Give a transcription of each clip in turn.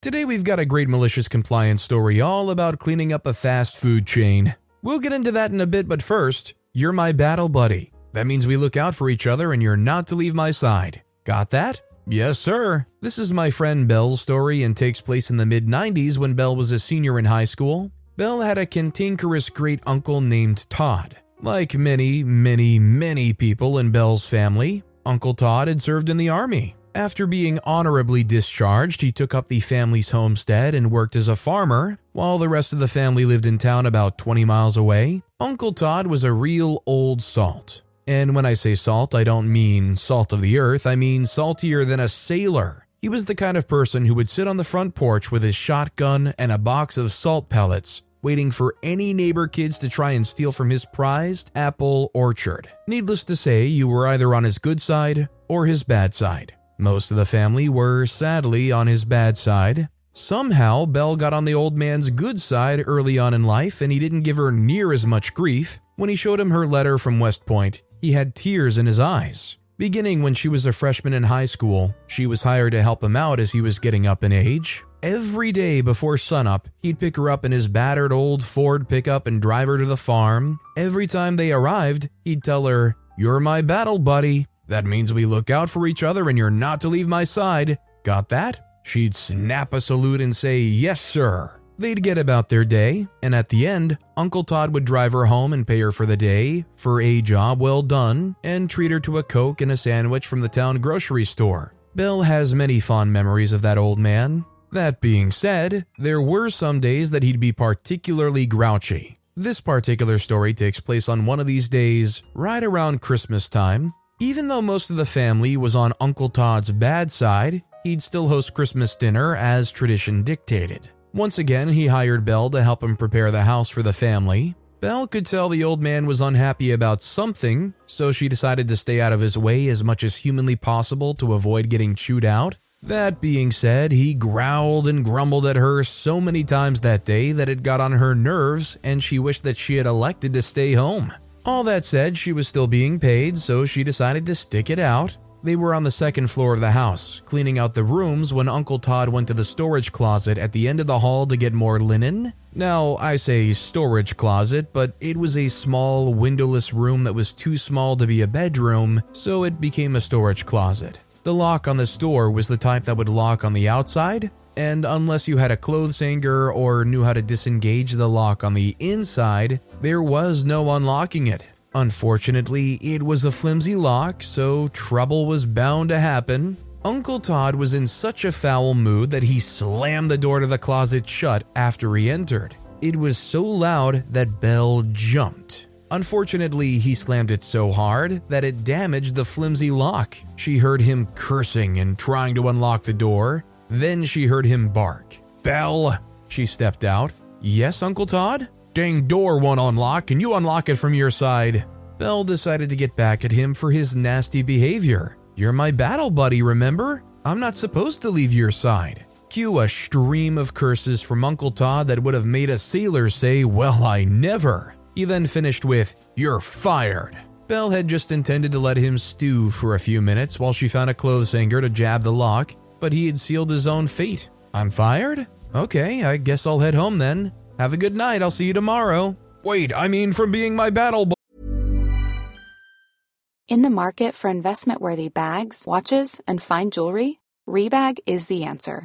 Today we've got a great malicious compliance story all about cleaning up a fast food chain. We'll get into that in a bit, but first, you're my battle buddy. That means we look out for each other and you're not to leave my side. Got that? Yes, sir. This is my friend Belle's story and takes place in the mid 90s when Belle was a senior in high school. Belle had a cantankerous great uncle named Todd. Like many, many, many people in Belle's family, Uncle Todd had served in the army. After being honorably discharged, he took up the family's homestead and worked as a farmer, while the rest of the family lived in town about 20 miles away. Uncle Todd was a real old salt. And when I say salt, I don't mean salt of the earth, I mean saltier than a sailor. He was the kind of person who would sit on the front porch with his shotgun and a box of salt pellets, waiting for any neighbor kids to try and steal from his prized apple orchard. Needless to say, you were either on his good side or his bad side. Most of the family were sadly on his bad side. Somehow, Belle got on the old man's good side early on in life, and he didn't give her near as much grief. When he showed him her letter from West Point, he had tears in his eyes. Beginning when she was a freshman in high school, she was hired to help him out as he was getting up in age. Every day before sunup, he'd pick her up in his battered old Ford pickup and drive her to the farm. Every time they arrived, he'd tell her, You're my battle buddy. That means we look out for each other and you're not to leave my side. Got that? She'd snap a salute and say, Yes, sir. They'd get about their day, and at the end, Uncle Todd would drive her home and pay her for the day, for a job well done, and treat her to a Coke and a sandwich from the town grocery store. Belle has many fond memories of that old man. That being said, there were some days that he'd be particularly grouchy. This particular story takes place on one of these days, right around Christmas time, even though most of the family was on Uncle Todd's bad side, he'd still host Christmas dinner as tradition dictated. Once again, he hired Belle to help him prepare the house for the family. Belle could tell the old man was unhappy about something, so she decided to stay out of his way as much as humanly possible to avoid getting chewed out. That being said, he growled and grumbled at her so many times that day that it got on her nerves and she wished that she had elected to stay home. All that said, she was still being paid, so she decided to stick it out. They were on the second floor of the house, cleaning out the rooms when Uncle Todd went to the storage closet at the end of the hall to get more linen. Now, I say storage closet, but it was a small, windowless room that was too small to be a bedroom, so it became a storage closet. The lock on the door was the type that would lock on the outside, and unless you had a clothes hanger or knew how to disengage the lock on the inside, there was no unlocking it. Unfortunately, it was a flimsy lock, so trouble was bound to happen. Uncle Todd was in such a foul mood that he slammed the door to the closet shut after he entered. It was so loud that Belle jumped. Unfortunately, he slammed it so hard that it damaged the flimsy lock. She heard him cursing and trying to unlock the door, then she heard him bark. Belle! She stepped out. Yes, Uncle Todd? Dang door won't unlock. Can you unlock it from your side? Belle decided to get back at him for his nasty behavior. You're my battle buddy, remember? I'm not supposed to leave your side. Cue a stream of curses from Uncle Todd that would have made a sailor say, Well, I never. He then finished with, You're fired. Belle had just intended to let him stew for a few minutes while she found a clothes hanger to jab the lock, but he had sealed his own fate. I'm fired? Okay, I guess I'll head home then. Have a good night, I'll see you tomorrow. Wait, I mean from being my battle boy. In the market for investment worthy bags, watches, and fine jewelry, Rebag is the answer.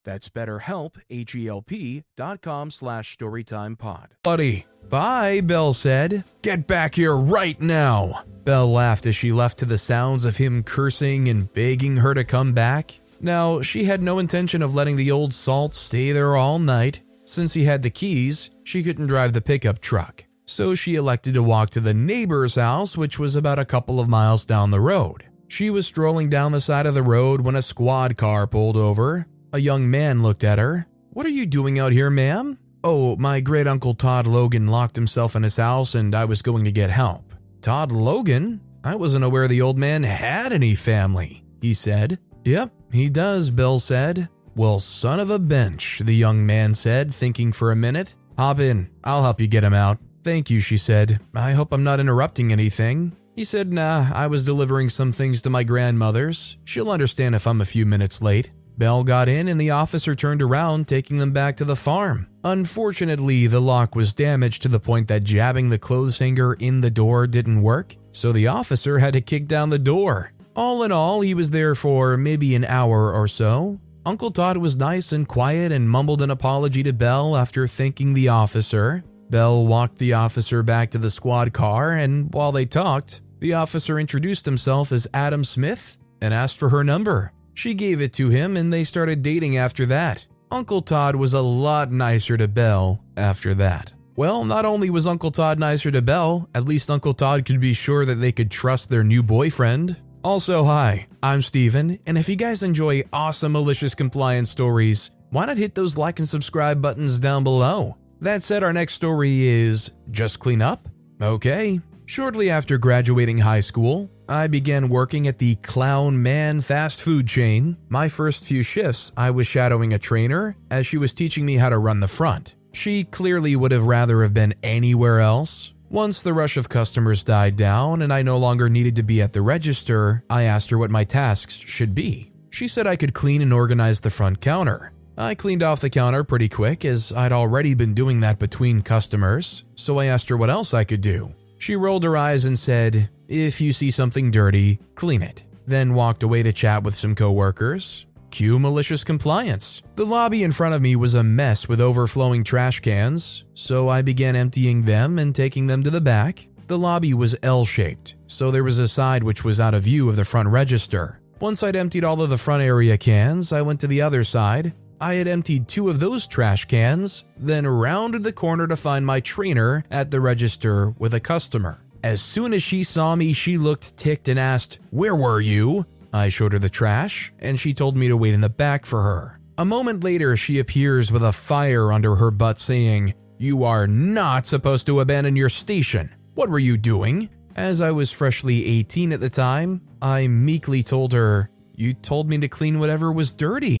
That's betterhelp, H-E-L-P dot com slash storytimepod. Buddy. Bye, Belle said. Get back here right now. Belle laughed as she left to the sounds of him cursing and begging her to come back. Now, she had no intention of letting the old salt stay there all night. Since he had the keys, she couldn't drive the pickup truck. So she elected to walk to the neighbor's house, which was about a couple of miles down the road. She was strolling down the side of the road when a squad car pulled over. A young man looked at her. What are you doing out here, ma'am? Oh, my great uncle Todd Logan locked himself in his house and I was going to get help. Todd Logan? I wasn't aware the old man had any family, he said. Yep, he does, Bill said. Well, son of a bench, the young man said, thinking for a minute. Hop in, I'll help you get him out. Thank you, she said. I hope I'm not interrupting anything. He said, Nah, I was delivering some things to my grandmother's. She'll understand if I'm a few minutes late. Belle got in and the officer turned around, taking them back to the farm. Unfortunately, the lock was damaged to the point that jabbing the clothes hanger in the door didn't work, so the officer had to kick down the door. All in all, he was there for maybe an hour or so. Uncle Todd was nice and quiet and mumbled an apology to Belle after thanking the officer. Belle walked the officer back to the squad car, and while they talked, the officer introduced himself as Adam Smith and asked for her number. She gave it to him and they started dating after that. Uncle Todd was a lot nicer to Belle after that. Well, not only was Uncle Todd nicer to Belle, at least Uncle Todd could be sure that they could trust their new boyfriend. Also, hi, I'm Steven, and if you guys enjoy awesome malicious compliance stories, why not hit those like and subscribe buttons down below? That said, our next story is Just Clean Up? Okay. Shortly after graduating high school, I began working at the Clown Man fast food chain. My first few shifts, I was shadowing a trainer as she was teaching me how to run the front. She clearly would have rather have been anywhere else. Once the rush of customers died down and I no longer needed to be at the register, I asked her what my tasks should be. She said I could clean and organize the front counter. I cleaned off the counter pretty quick as I'd already been doing that between customers, so I asked her what else I could do. She rolled her eyes and said, If you see something dirty, clean it. Then walked away to chat with some coworkers. Cue malicious compliance. The lobby in front of me was a mess with overflowing trash cans, so I began emptying them and taking them to the back. The lobby was L shaped, so there was a side which was out of view of the front register. Once I'd emptied all of the front area cans, I went to the other side, I had emptied two of those trash cans, then rounded the corner to find my trainer at the register with a customer. As soon as she saw me, she looked ticked and asked, Where were you? I showed her the trash, and she told me to wait in the back for her. A moment later, she appears with a fire under her butt saying, You are not supposed to abandon your station. What were you doing? As I was freshly 18 at the time, I meekly told her, You told me to clean whatever was dirty.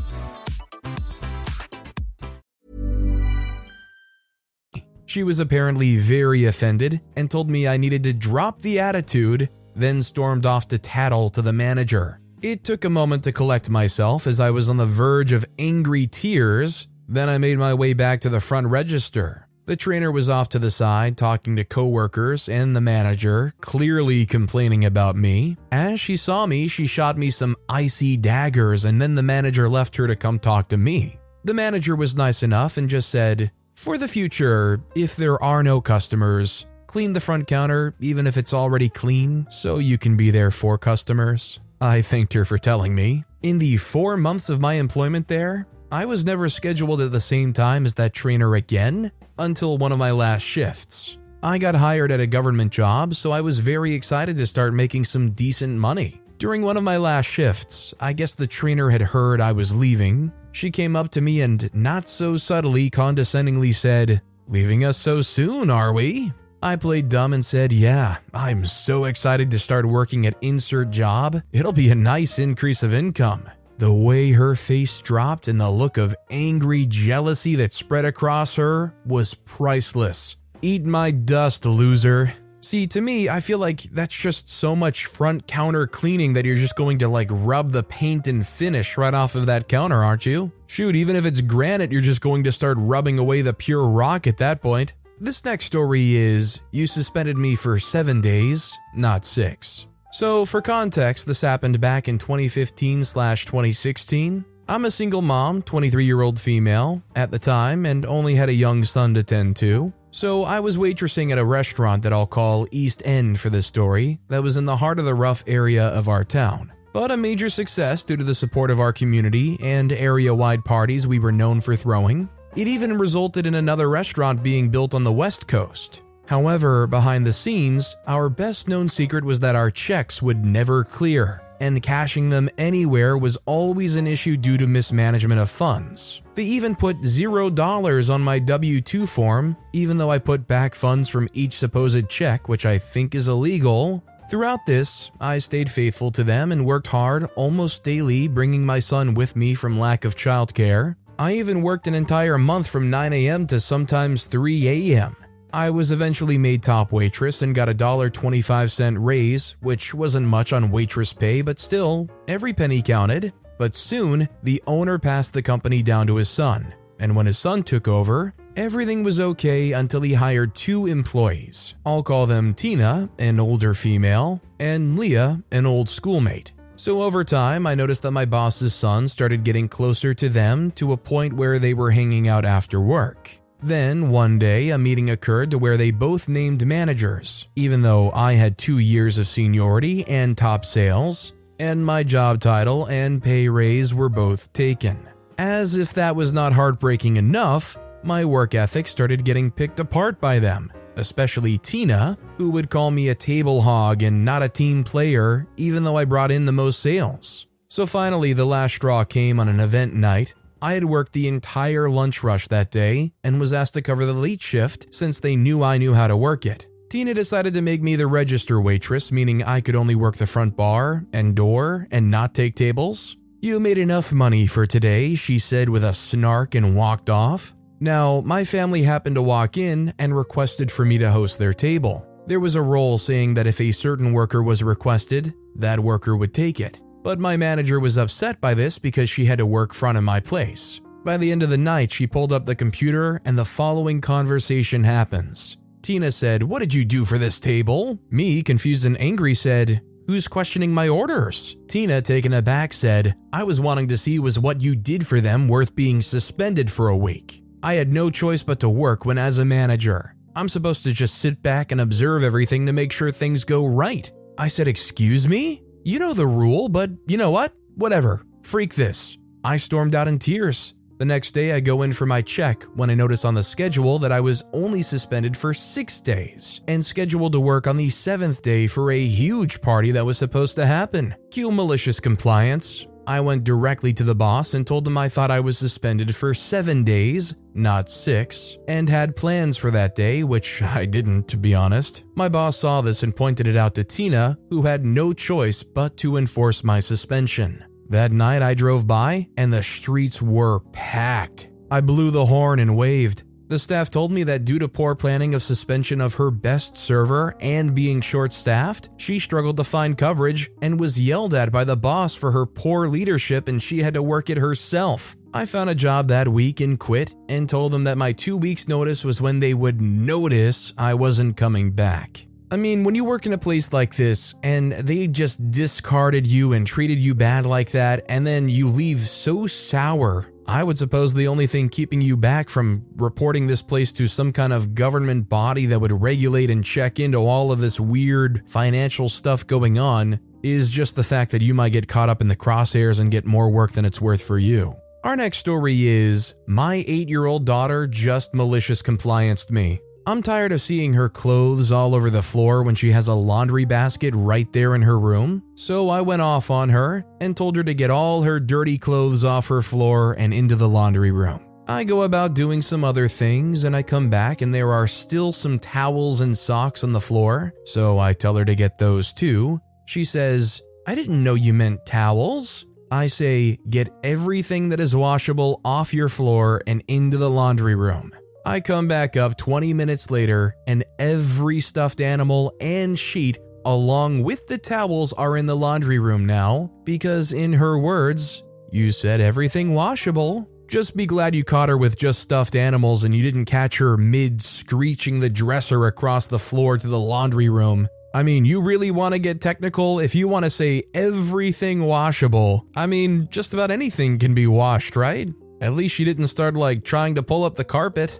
She was apparently very offended and told me I needed to drop the attitude, then stormed off to tattle to the manager. It took a moment to collect myself as I was on the verge of angry tears, then I made my way back to the front register. The trainer was off to the side talking to coworkers and the manager, clearly complaining about me. As she saw me, she shot me some icy daggers and then the manager left her to come talk to me. The manager was nice enough and just said, For the future, if there are no customers, clean the front counter even if it's already clean so you can be there for customers. I thanked her for telling me. In the four months of my employment there, I was never scheduled at the same time as that trainer again until one of my last shifts. I got hired at a government job, so I was very excited to start making some decent money. During one of my last shifts, I guess the trainer had heard I was leaving. She came up to me and, not so subtly, condescendingly said, Leaving us so soon, are we? I played dumb and said, Yeah, I'm so excited to start working at Insert Job. It'll be a nice increase of income. The way her face dropped and the look of angry jealousy that spread across her was priceless. Eat my dust, loser. See, to me, I feel like that's just so much front counter cleaning that you're just going to like rub the paint and finish right off of that counter, aren't you? Shoot, even if it's granite, you're just going to start rubbing away the pure rock at that point. This next story is You suspended me for seven days, not six. So, for context, this happened back in 2015 slash 2016. I'm a single mom, 23 year old female, at the time, and only had a young son to tend to. So, I was waitressing at a restaurant that I'll call East End for this story, that was in the heart of the rough area of our town. But a major success due to the support of our community and area wide parties we were known for throwing. It even resulted in another restaurant being built on the West Coast. However, behind the scenes, our best known secret was that our checks would never clear, and cashing them anywhere was always an issue due to mismanagement of funds. They even put $0 on my W 2 form, even though I put back funds from each supposed check, which I think is illegal. Throughout this, I stayed faithful to them and worked hard almost daily, bringing my son with me from lack of childcare. I even worked an entire month from 9 a.m. to sometimes 3 a.m. I was eventually made top waitress and got a $1.25 raise, which wasn't much on waitress pay, but still, every penny counted. But soon, the owner passed the company down to his son, and when his son took over, everything was okay until he hired two employees. I'll call them Tina, an older female, and Leah, an old schoolmate. So over time, I noticed that my boss's son started getting closer to them to a point where they were hanging out after work. Then, one day, a meeting occurred to where they both named managers, even though I had two years of seniority and top sales, and my job title and pay raise were both taken. As if that was not heartbreaking enough, my work ethic started getting picked apart by them, especially Tina, who would call me a table hog and not a team player, even though I brought in the most sales. So finally, the last straw came on an event night. I had worked the entire lunch rush that day and was asked to cover the late shift since they knew I knew how to work it. Tina decided to make me the register waitress, meaning I could only work the front bar and door and not take tables. You made enough money for today, she said with a snark and walked off. Now, my family happened to walk in and requested for me to host their table. There was a role saying that if a certain worker was requested, that worker would take it. But my manager was upset by this because she had to work front of my place. By the end of the night, she pulled up the computer and the following conversation happens. Tina said, What did you do for this table? Me, confused and angry, said, Who's questioning my orders? Tina, taken aback, said, I was wanting to see was what you did for them worth being suspended for a week. I had no choice but to work when, as a manager, I'm supposed to just sit back and observe everything to make sure things go right. I said, Excuse me? You know the rule, but you know what? Whatever. Freak this. I stormed out in tears. The next day, I go in for my check when I notice on the schedule that I was only suspended for six days and scheduled to work on the seventh day for a huge party that was supposed to happen. Cue malicious compliance. I went directly to the boss and told him I thought I was suspended for seven days, not six, and had plans for that day, which I didn't, to be honest. My boss saw this and pointed it out to Tina, who had no choice but to enforce my suspension. That night I drove by, and the streets were packed. I blew the horn and waved. The staff told me that due to poor planning of suspension of her best server and being short staffed, she struggled to find coverage and was yelled at by the boss for her poor leadership and she had to work it herself. I found a job that week and quit and told them that my two weeks' notice was when they would notice I wasn't coming back. I mean, when you work in a place like this and they just discarded you and treated you bad like that, and then you leave so sour I would suppose the only thing keeping you back from reporting this place to some kind of government body that would regulate and check into all of this weird financial stuff going on is just the fact that you might get caught up in the crosshairs and get more work than it's worth for you. Our next story is My eight year old daughter just malicious complianced me. I'm tired of seeing her clothes all over the floor when she has a laundry basket right there in her room, so I went off on her and told her to get all her dirty clothes off her floor and into the laundry room. I go about doing some other things and I come back and there are still some towels and socks on the floor, so I tell her to get those too. She says, I didn't know you meant towels. I say, get everything that is washable off your floor and into the laundry room. I come back up 20 minutes later, and every stuffed animal and sheet, along with the towels, are in the laundry room now because, in her words, you said everything washable. Just be glad you caught her with just stuffed animals and you didn't catch her mid screeching the dresser across the floor to the laundry room. I mean, you really want to get technical if you want to say everything washable. I mean, just about anything can be washed, right? At least she didn't start like trying to pull up the carpet.